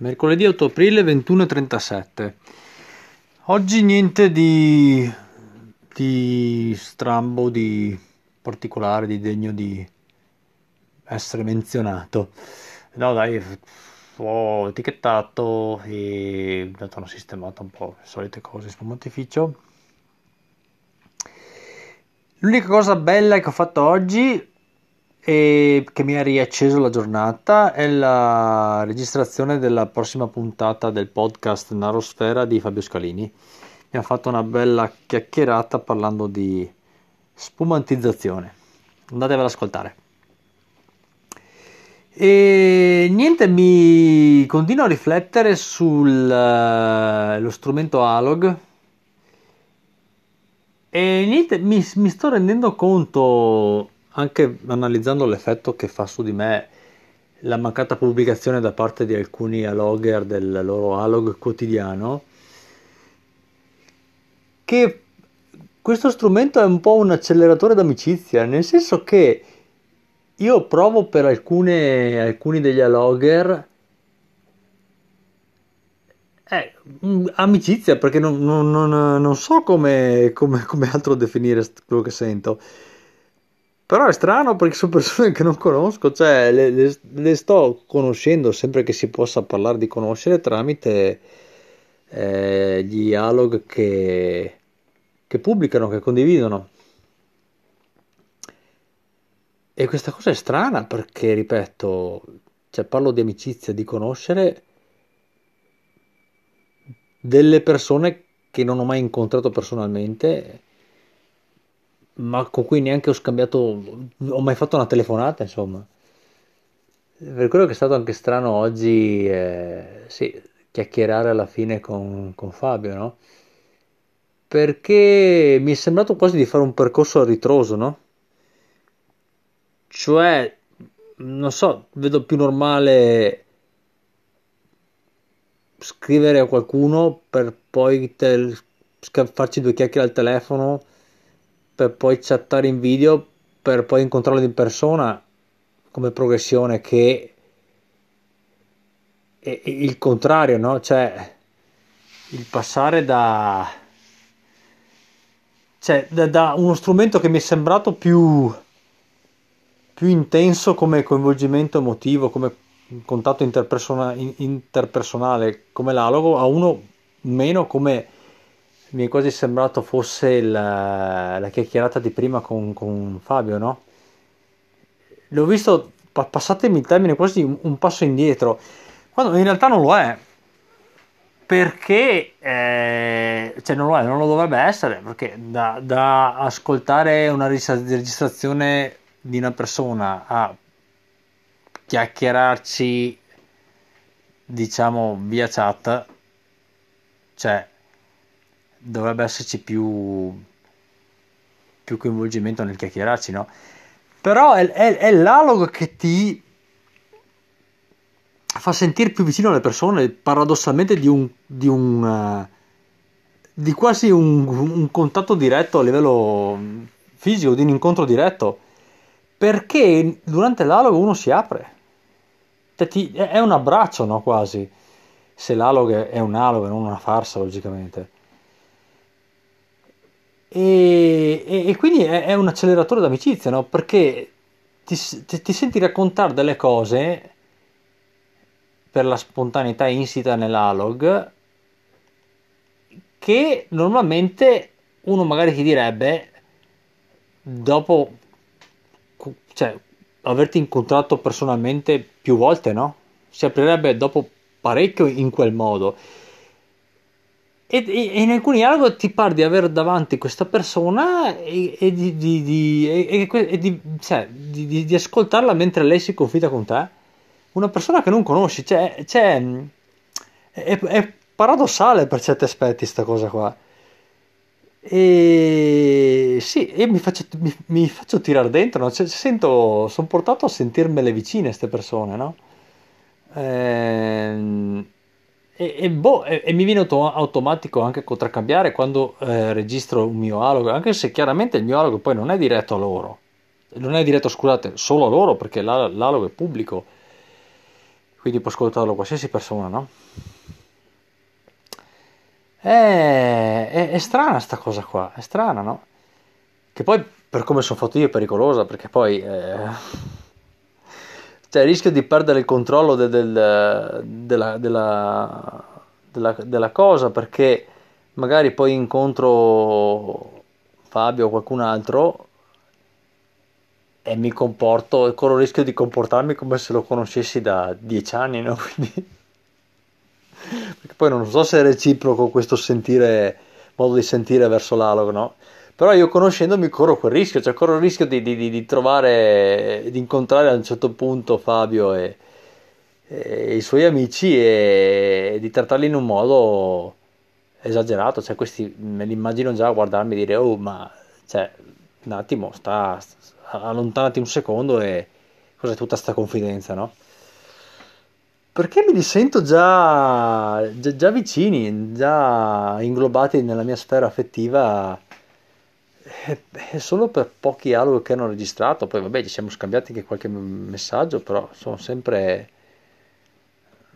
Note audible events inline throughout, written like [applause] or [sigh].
mercoledì 8 aprile 21.37. Oggi niente di, di strambo, di particolare, di degno di essere menzionato. No dai, ho etichettato e dato una sistemata un po' le solite cose sul montificio. L'unica cosa bella che ho fatto oggi e che mi ha riacceso la giornata è la registrazione della prossima puntata del podcast Narosfera di Fabio Scalini. Mi ha fatto una bella chiacchierata parlando di spumantizzazione. Andatevela ad ascoltare. E niente, mi continuo a riflettere sullo uh, strumento Alog. E niente, mi, mi sto rendendo conto anche analizzando l'effetto che fa su di me la mancata pubblicazione da parte di alcuni alogger del loro alog quotidiano, che questo strumento è un po' un acceleratore d'amicizia, nel senso che io provo per alcune, alcuni degli alogger eh, amicizia perché non, non, non, non so come, come, come altro definire quello che sento però è strano perché sono persone che non conosco, cioè le, le, le sto conoscendo sempre che si possa parlare di conoscere tramite eh, gli dialog che, che pubblicano, che condividono. E questa cosa è strana perché, ripeto, cioè parlo di amicizia, di conoscere delle persone che non ho mai incontrato personalmente ma con cui neanche ho scambiato, ho mai fatto una telefonata, insomma. Per quello che è stato anche strano oggi, eh, sì, chiacchierare alla fine con, con Fabio, no? Perché mi è sembrato quasi di fare un percorso a ritroso, no? Cioè, non so, vedo più normale scrivere a qualcuno per poi te, farci due chiacchiere al telefono per poi chattare in video per poi incontrarlo in persona come progressione che è il contrario, no? Cioè il passare da cioè da, da uno strumento che mi è sembrato più più intenso come coinvolgimento emotivo, come contatto interpersona- interpersonale come l'alogo a uno meno come mi è quasi sembrato fosse la, la chiacchierata di prima con, con, Fabio, no? L'ho visto, passatemi il termine, quasi un, un, passo indietro, quando in realtà non lo è, perché, eh, cioè non lo è, non lo dovrebbe essere, perché da, da ascoltare una registrazione di una persona a chiacchierarci, diciamo, via chat, cioè dovrebbe esserci più, più coinvolgimento nel chiacchierarci, no? Però è, è, è l'alogo che ti fa sentire più vicino alle persone, paradossalmente di un, di un uh, di quasi un, un, contatto diretto a livello fisico, di un incontro diretto, perché durante l'alogo uno si apre, cioè, è un abbraccio, no? Quasi, se l'alogo è un alogo non una farsa, logicamente. E, e, e quindi è, è, un acceleratore d'amicizia, no? Perché ti, ti, ti, senti raccontare delle cose per la spontaneità insita nell'alog che normalmente uno magari ti direbbe dopo cioè, averti incontrato personalmente più volte, no? Si aprirebbe dopo parecchio in quel modo. E, e, in alcuni dialoghi ti pare di avere davanti questa persona e, e di, di, di, di, cioè, di, ascoltarla mentre lei si confida con te. Una persona che non conosci, cioè, cioè è, è, paradossale per certi aspetti questa cosa qua. E sì, e mi faccio, mi, mi faccio tirare dentro, no? cioè, sento, sono portato a sentirmele vicine queste persone, no? Ehm e, e, boh, e, e mi viene auto- automatico anche contraccambiare quando eh, registro un mio alogo, anche se chiaramente il mio alogo poi non è diretto a loro, non è diretto, scusate, solo a loro perché l'alogo è pubblico. quindi può ascoltarlo qualsiasi persona, no? È, è, è strana sta cosa qua, è strana, no? Che poi, per come sono fatto io, è pericolosa, perché poi... Eh, cioè, rischio di perdere il controllo de- del- della, della- della- della cosa, perché magari poi incontro Fabio o qualcun altro e mi comporto e corro il rischio di comportarmi come se lo conoscessi da dieci anni, no? [laughs] Quindi, perché poi non so se è reciproco questo sentire, modo di sentire verso l'alog, no? Però io conoscendomi corro quel rischio, cioè corro il rischio di, di- di- trovare, di incontrare a un certo punto Fabio e, e i suoi amici e di trattarli in un modo esagerato, cioè questi me li immagino già a guardarmi e dire, oh ma, cioè, un attimo, sta, sta- allontanati un secondo e cos'è tutta sta confidenza, no? Perché me li sento già, già, già vicini, già inglobati nella mia sfera affettiva eh, beh, solo per pochi dialoghi che hanno registrato, poi vabbè ci siamo scambiati anche qualche messaggio, però sono sempre,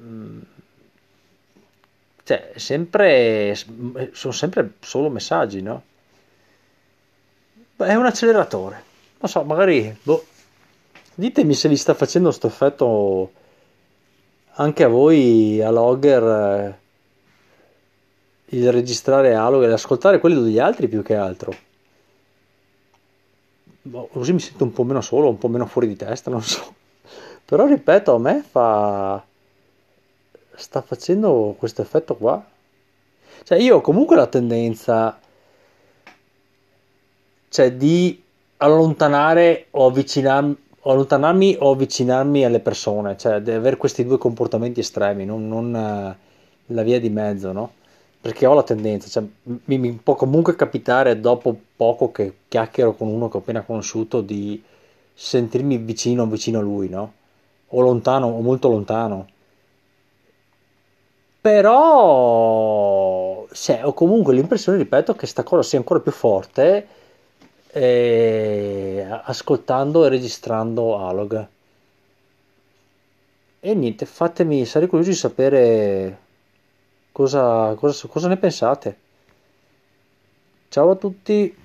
mm, cioè, sempre, sono sempre solo messaggi, no? È un acceleratore, non so, magari, boh, ditemi se vi sta facendo questo effetto anche a voi, a logger, eh, il registrare dialoghi e ascoltare quelli degli altri più che altro. Boh, così mi sento un po' meno solo, un po' meno fuori di testa, non so. Però ripeto, a me fa... sta facendo questo effetto qua. Cioè io ho comunque la tendenza, cioè, di allontanare o avvicinarmi, allontanarmi o avvicinarmi alle persone, cioè di avere questi due comportamenti estremi, non, non, la via di mezzo, no? Perché ho la tendenza, cioè, mi, mi può comunque capitare dopo poco che chiacchiero con uno che ho appena conosciuto di sentirmi vicino, vicino a lui, no? O lontano, o molto lontano. Però, cioè, ho comunque l'impressione, ripeto, che sta cosa sia ancora più forte eh, ascoltando e registrando Alog. E niente, fatemi, sarei curioso di sapere cosa, cosa cosa ne pensate. Ciao a tutti!